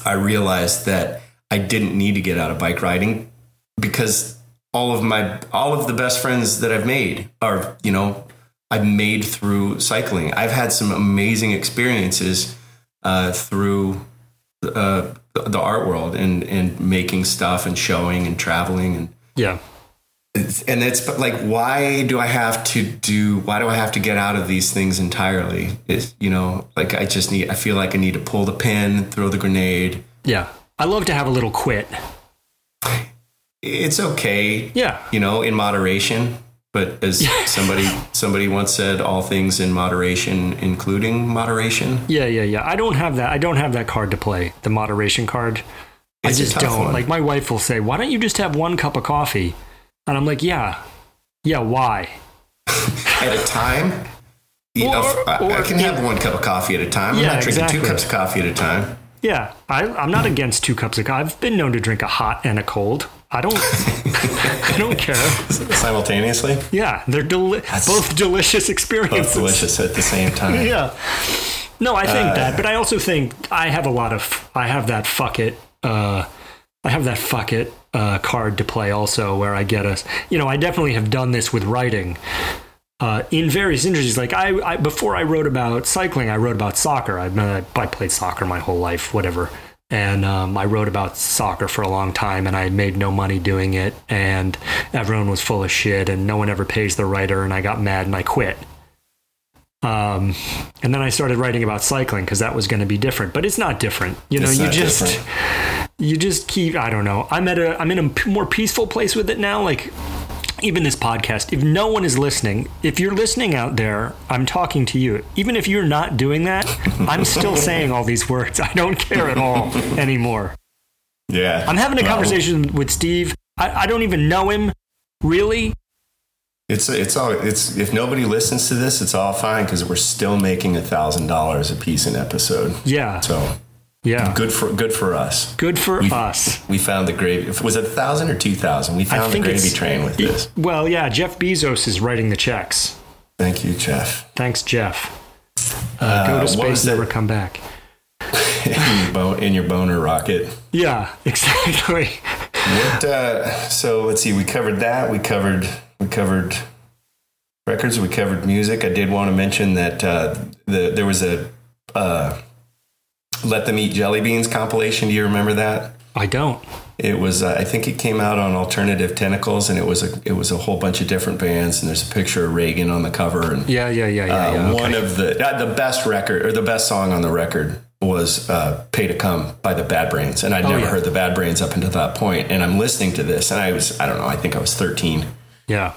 I realized that I didn't need to get out of bike riding because all of my all of the best friends that I've made are you know I've made through cycling. I've had some amazing experiences uh, through uh, the art world and and making stuff and showing and traveling and yeah. And it's like why do i have to do why do i have to get out of these things entirely? Is you know like i just need i feel like i need to pull the pin throw the grenade. Yeah. I love to have a little quit. It's okay. Yeah. You know in moderation but as somebody somebody once said, all things in moderation, including moderation. Yeah, yeah, yeah. I don't have that. I don't have that card to play. The moderation card. It's I just don't. One. Like my wife will say, "Why don't you just have one cup of coffee?" And I'm like, "Yeah, yeah. Why?" at a time. Or, I, or, I can have one cup of coffee at a time. I'm yeah, not drinking exactly. two cups of coffee at a time. Yeah, I, am not against two cups of coffee. I've been known to drink a hot and a cold. I don't. I don't care. Simultaneously. Yeah, they're deli- both delicious experiences. Both delicious at the same time. yeah. No, I think uh, that, but I also think I have a lot of. I have that fuck it. Uh, I have that fuck it uh, card to play also, where I get us. You know, I definitely have done this with writing. Uh, in various industries. Like I, I, before I wrote about cycling, I wrote about soccer. I, I played soccer my whole life, whatever and um, I wrote about soccer for a long time, and I made no money doing it, and everyone was full of shit, and no one ever pays the writer, and I got mad and I quit. Um, and then I started writing about cycling because that was going to be different, but it's not different. You know, you just different. you just keep. I don't know. I'm at a I'm in a more peaceful place with it now. Like even this podcast, if no one is listening, if you're listening out there, I'm talking to you. Even if you're not doing that, I'm still saying all these words. I don't care at all anymore. Yeah. I'm having a conversation with Steve. I, I don't even know him really. It's it's all it's if nobody listens to this, it's all fine because we're still making a thousand dollars a piece an episode. Yeah. So Yeah. good for good for us. Good for We- us. We found the gravy. Was it a thousand or two thousand? We found the gravy train with this. Well, yeah, Jeff Bezos is writing the checks. Thank you, Jeff. Thanks, Jeff. Uh, go Uh, to space, never come back. in, your bo- in your boner rocket. Yeah, exactly. What? Uh, so let's see. We covered that. We covered we covered records. We covered music. I did want to mention that uh, the there was a uh, "Let Them Eat Jelly Beans" compilation. Do you remember that? I don't. It was. Uh, I think it came out on Alternative Tentacles, and it was a it was a whole bunch of different bands. And there's a picture of Reagan on the cover. And Yeah, yeah, yeah, yeah. uh, yeah. one of the uh, the best record or the best song on the record was uh, "Pay to Cum" by the Bad Brains, and I'd Oh, never yeah. heard the Bad Brains up until that point. And I'm listening to this, and I was I don't know, I think I was 13. yeah.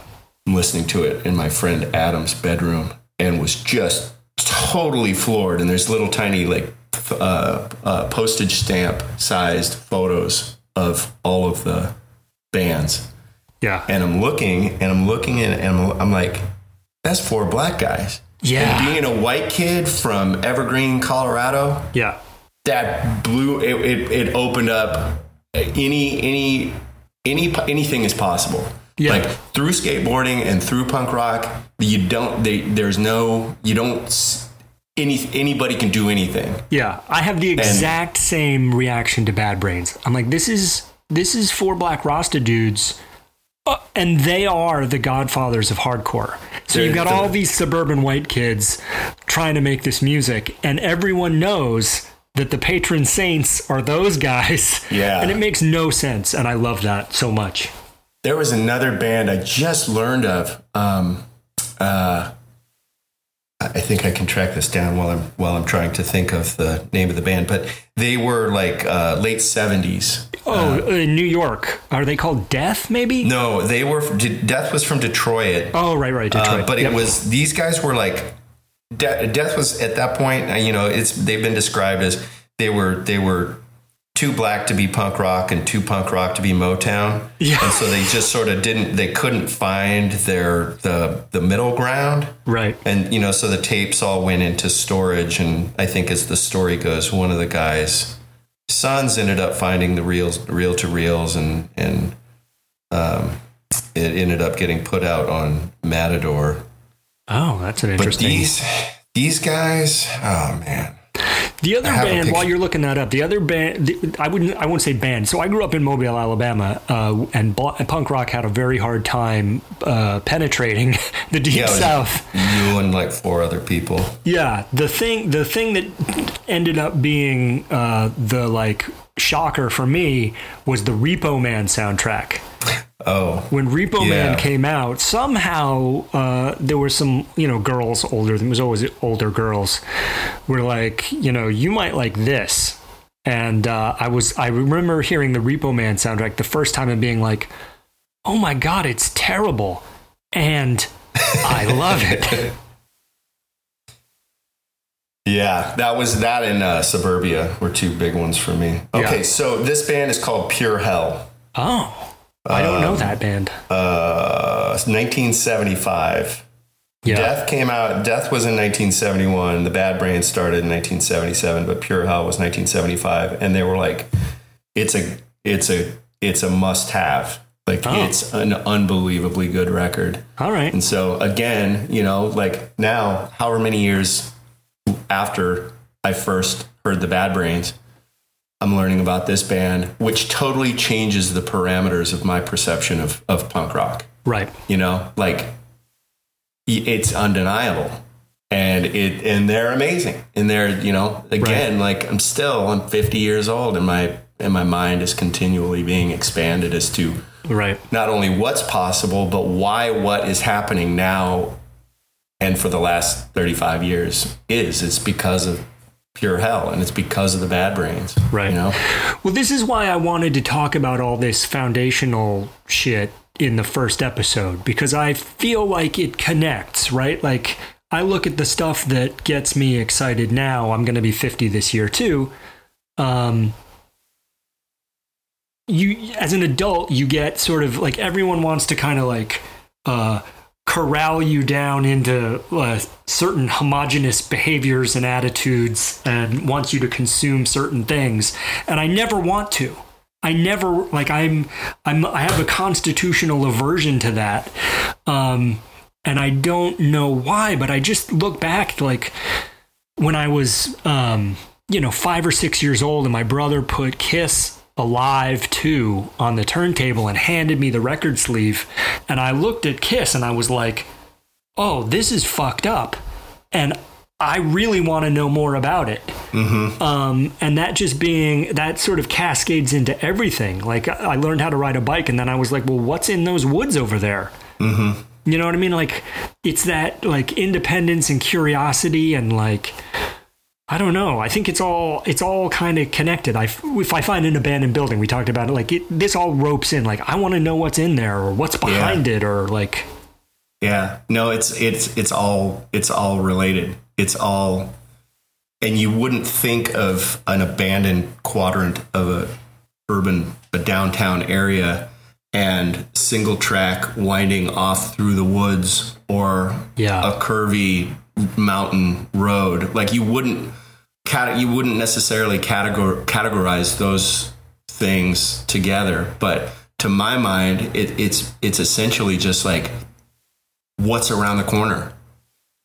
I'm listening to it in my friend Adam's bedroom, and was just totally floored. And there's little tiny like uh, uh, postage stamp sized photos of all of the bands Yeah. and I'm looking and I'm looking and, I'm, I'm like, that's four black guys. Yeah. And being a white kid from Evergreen, Colorado, Yeah. that blew it, it, it opened up any any any anything is possible. Yeah. Like through skateboarding and through punk rock, you don't they there's no you don't any anybody can do anything. Yeah, I have the exact same reaction to Bad Brains. I'm like, this is this is four black Rasta dudes, uh, and they are the godfathers of hardcore. So you've got all these suburban white kids trying to make this music, and everyone knows that the patron saints are those guys. Yeah. and it makes no sense, and I love that so much. There was another band I just learned of. Um, uh, I think I can track this down while I'm while I'm trying to think of the name of the band, but they were like uh, late seventies. Oh, in New York, are they called Death? Maybe. No, they were. Death was from Detroit, Oh, right, right, Detroit. uh, but Yep. it was these guys were like De- Death was at that point. uh, You know, it's they've been described as they were they were too black to be punk rock and too punk rock to be Motown. Yeah. and so they just sort of didn't. They couldn't find their the the middle ground. right. And you know, so the tapes all went into storage, and I think as the story goes, one of the guys' sons ended up finding the reels, reel to reels, and and um, it ended up getting put out on Matador. Oh, that's an But interesting. these these guys, oh man, The other I have a band, while you're looking that up, the other band, the, I wouldn't, I won't say band. So I grew up in Mobile, Alabama, uh, and, bl- punk rock had a very hard time uh, penetrating the deep yeah, South. you and like four other people. Yeah, the thing, the thing that ended up being uh, the like shocker for me was the Repo Man soundtrack. Oh, when Repo Yeah. Man came out, somehow uh, there were some, you know, girls older. There was always older girls were like, you know, you might like this. And uh, I was, I remember hearing the Repo Man soundtrack the first time and being like, oh my god, it's terrible, and I love it. yeah, that was that in uh, Suburbia were two big ones for me. Okay, Yeah. so this band is called Pure Hell. Oh, I don't know that band. Uh, 1975. Yeah, Death came out. Death was in 1971. The Bad Brains started in 1977, but Pure Hell was 1975, and they were like, "It's a, it's a, it's a must-have. Like Oh. it's an unbelievably good record." all right. And so again, you know, like now, however many years after I first heard the Bad Brains, I'm learning about this band, which totally changes the parameters of my perception of of punk rock. Right. you know like it's undeniable. And it and they're amazing. And they're you know again like i'm still i'm 50 years old and my and my mind is continually being expanded as to Right. not only what's possible but why what is happening now and for the last 35 years is. It's because of pure hell and it's because of the bad brains Right. you know Well, this is why I wanted to talk about all this foundational shit in the first episode because I feel like it connects, right? Like I look at the stuff that gets me excited now. I'm going to be 50 this year too. Um you as an adult, you get sort of like everyone wants to kind of like uh corral you down into uh, certain homogenous behaviors and attitudes and wants you to consume certain things. And i never want to. I never like i'm i'm i have a constitutional aversion to that. Um and i don't know why but i just look back like when i was um you know 5 or 6 years old and my brother put kiss Alive 2 on the turntable and handed me the record sleeve. And I looked at Kiss and I was like, oh, this is fucked up. And I really want to know more about it. Mm-hmm. Um, and that just being, that sort of cascades into everything. Like, I learned how to ride a bike, and then I was like, well, what's in those woods over there? Mm-hmm. You know what I mean? Like, it's that, like, independence and curiosity and, like, I don't know. I think it's all it's all kind of connected. I if I find an abandoned building, we talked about it. Like it, this all ropes in. Like I want to know what's in there or what's behind yeah. it or like. Yeah. No. It's it's it's all it's all related. It's all, and you wouldn't think of an abandoned quadrant of a urban a downtown area and single track winding off through the woods or yeah. a curvy mountain road. Like you wouldn't you wouldn't necessarily categor- categorize those things together, but to my mind, it, it's it's essentially just like what's around the corner.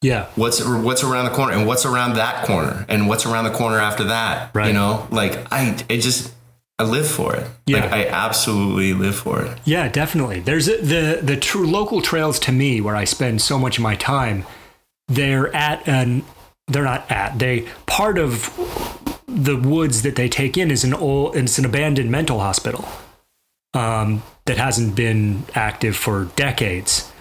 Yeah. What's what's around the corner and what's around that corner and what's around the corner after that. Right. You know, like I it just I live for it. Yeah. Like I absolutely live for it. Yeah, definitely. There's a, the the true local trails to me where I spend so much of my time. They're at an they're not at. They part of the woods that they take in is an old it's an abandoned mental hospital um, that hasn't been active for decades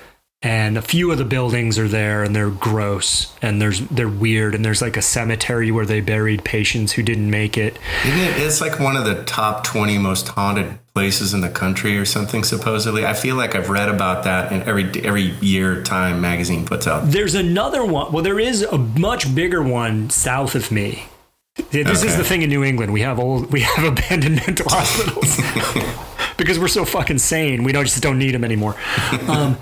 and a few of the buildings are there and they're gross and there's they're weird and there's like a cemetery where they buried patients who didn't make it. it it's like one of the top 20 most haunted places in the country or something supposedly. I feel like I've read about that in every every year Time magazine puts out. There's another one. Well, there is a much bigger one south of me. This okay. is the thing in New England. We have old we have abandoned mental hospitals. because we're so fucking sane. We don't just don't need them anymore. Um,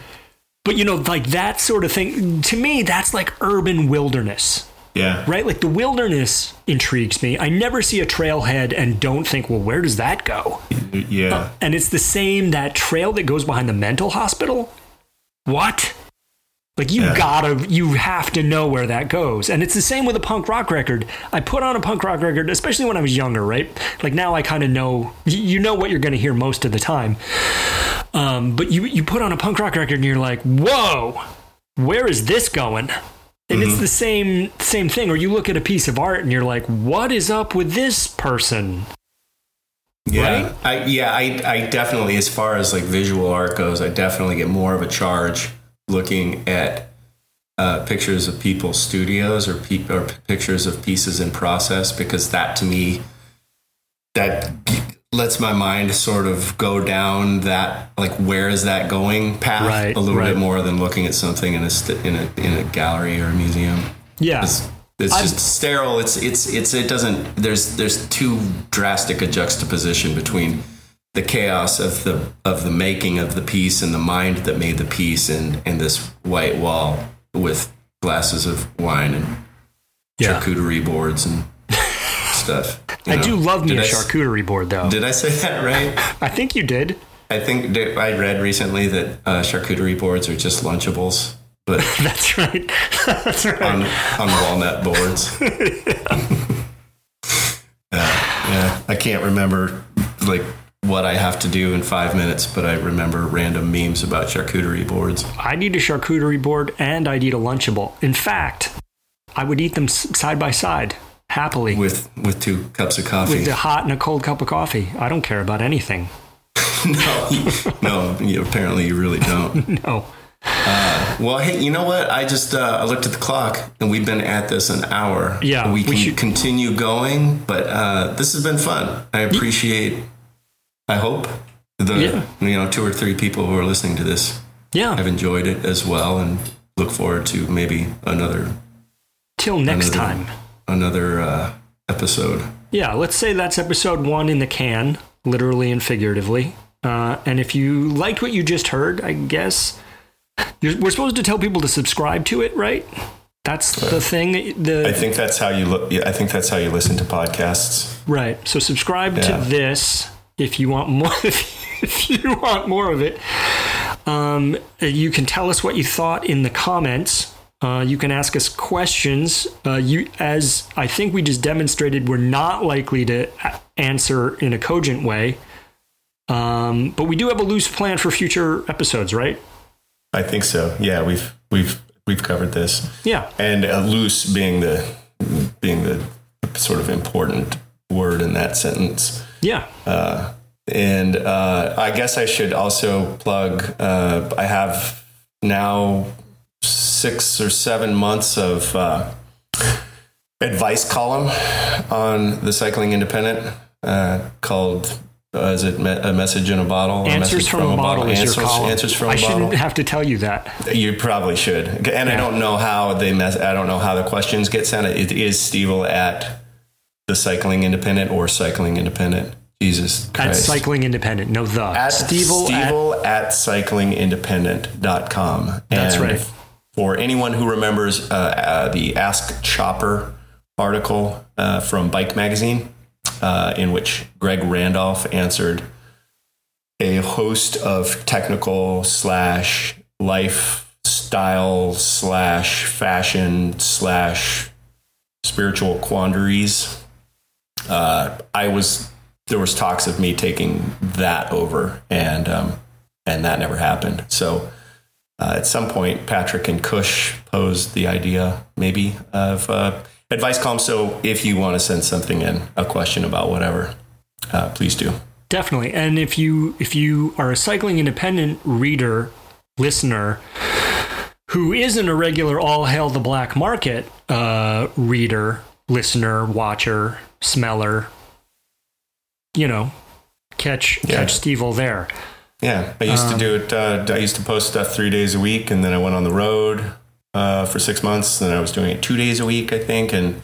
but you know, like that sort of thing, to me, that's like urban wilderness. Yeah. Right? Like the wilderness intrigues me. I never see a trailhead and don't think, well, where does that go? Yeah. Uh, and it's the same that trail that goes behind the mental hospital. What? Like you yeah. gotta, you have to know where that goes. And it's the same with a punk rock record. I put on a punk rock record, especially when I was younger, right? Like now I kind of know, you know what you're going to hear most of the time. Um, but you, you put on a punk rock record and you're like, whoa, where is this going? And mm-hmm. it's the same, same thing. Or you look at a piece of art and you're like, what is up with this person? Yeah, right? I, yeah, I, I definitely, as far as like visual art goes, I definitely get more of a charge looking at uh, pictures of people's studios or, pe- or pictures of pieces in process because that to me that lets my mind sort of go down that like where is that going path right, a little right. bit more than looking at something in a st- in a in a gallery or a museum. Yeah. It's, it's just sterile. It's it's it's it doesn't. There's there's too drastic a juxtaposition between the chaos of the of the making of the piece and the mind that made the piece and and this white wall with glasses of wine and yeah. charcuterie boards and stuff. I know. do love me did a charcuterie board though. Did I say that right? I think you did. I think I read recently that uh, charcuterie boards are just Lunchables, but that's right. That's right. On, on walnut boards. uh, yeah, I can't remember like what I have to do in five minutes, but I remember random memes about charcuterie boards. I need a charcuterie board and I need a Lunchable. In fact, I would eat them side by side happily with with two cups of coffee, with a hot and a cold cup of coffee. I don't care about anything. no, no. You, apparently, you really don't. no. Uh, well, hey, you know what? I just uh, I looked at the clock, and we've been at this an hour. Yeah, we can we should... continue going, but uh, this has been fun. I appreciate I hope the yeah. you know two or three people who are listening to this yeah have enjoyed it as well and look forward to maybe another till next another, time another uh, episode yeah let's say that's episode one in the can literally and figuratively uh, and if you liked what you just heard i guess You're, we're supposed to tell people to subscribe to it, right? That's the thing. The I think that's how you look. Yeah, I think that's how you listen to podcasts. right. So subscribe Yeah. to this if you want more. If you want more of it, um, you can tell us what you thought in the comments. Uh, you can ask us questions. Uh, you, as I think we just demonstrated, we're not likely to answer in a cogent way. Um, but we do have a loose plan for future episodes, right? I think so. Yeah, we've we've we've covered this, Yeah. and uh, loose being the being the sort of important in that sentence. Yeah. And uh, I guess I should also plug. Uh, I have now six or seven months of uh, advice column on the Cycling Independent uh, called. Uh, is it me- a message in a bottle? Answers message from, a bottle is answers, your column. Answers from I a shouldn't have to tell you that. You probably should. And I don't know how they mess. I don't know how the questions get sent. It is Stevil at the Cycling Independent or Cycling Independent. Jesus At Cycling Independent. No, the. at Stevil at Stevil at, cyclingindependent.com. That's And right. For anyone who remembers uh, uh, the Ask Chopper article uh, from Bike Magazine, uh, in which Greg Randolph answered a host of technical slash lifestyle slash fashion slash spiritual quandaries. Uh, I was there was talks of me taking that over, and um, and that never happened. So uh, at some point, Patrick and Cush posed the idea, maybe of uh, advice column. So if you want to send something in, a question about whatever, uh, please do. Definitely. And if you if you are a cycling independent reader, listener who isn't a regular all hail the black market uh, reader, listener, watcher, smeller, you know, catch Yeah. catch Stevil there. Yeah, I used to do it. Uh, I used to post stuff three days a week, and then I went on the road uh, for six months. Then I was doing it two days a week, I think, and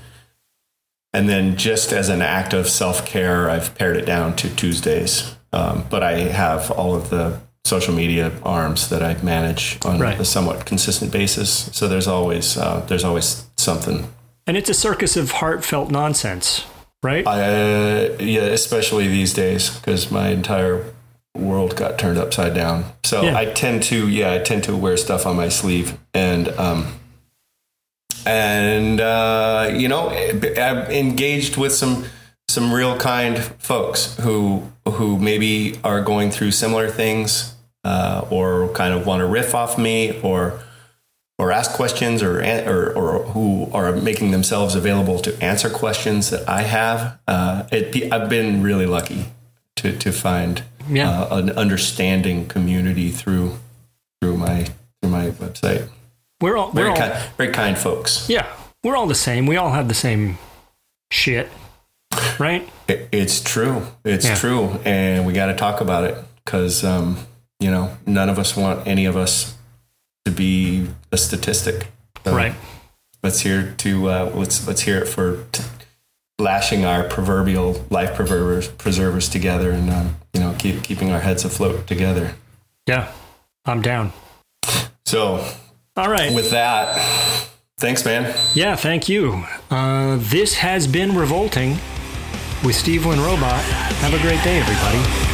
and then just as an act of self care, I've pared it down to Tuesdays. Um, but I have all of the social media arms that I manage on Right. a somewhat consistent basis. So there's always uh, there's always something. And it's a circus of heartfelt nonsense, right? I, uh, yeah, especially these days because my entire world got turned upside down. So Yeah. I tend to, yeah, I tend to wear stuff on my sleeve, and um, and uh, you know, I've engaged with some some real kind folks who who maybe are going through similar things, uh, or kind of want to riff off me, or or ask questions or, or or who are making themselves available to answer questions that I have. Uh, it, I've been really lucky to to find Yeah. uh, an understanding community through through my through my website. we're all we're Very all kind, very kind folks. yeah, we're all the same. We all have the same shit, right? It, it's true. It's Yeah. true, and we got to talk about it because um, you know none of us want any of us to be a statistic. So Right. Let's hear to uh, let's let's hear it for t- lashing our proverbial life preservers preservers together, and um, you know keep keeping our heads afloat together. Yeah, I'm down. So All right. with that, thanks, man. Yeah, thank you. Uh, this has been Revolting with Stevil and Robot. Have a great day, everybody.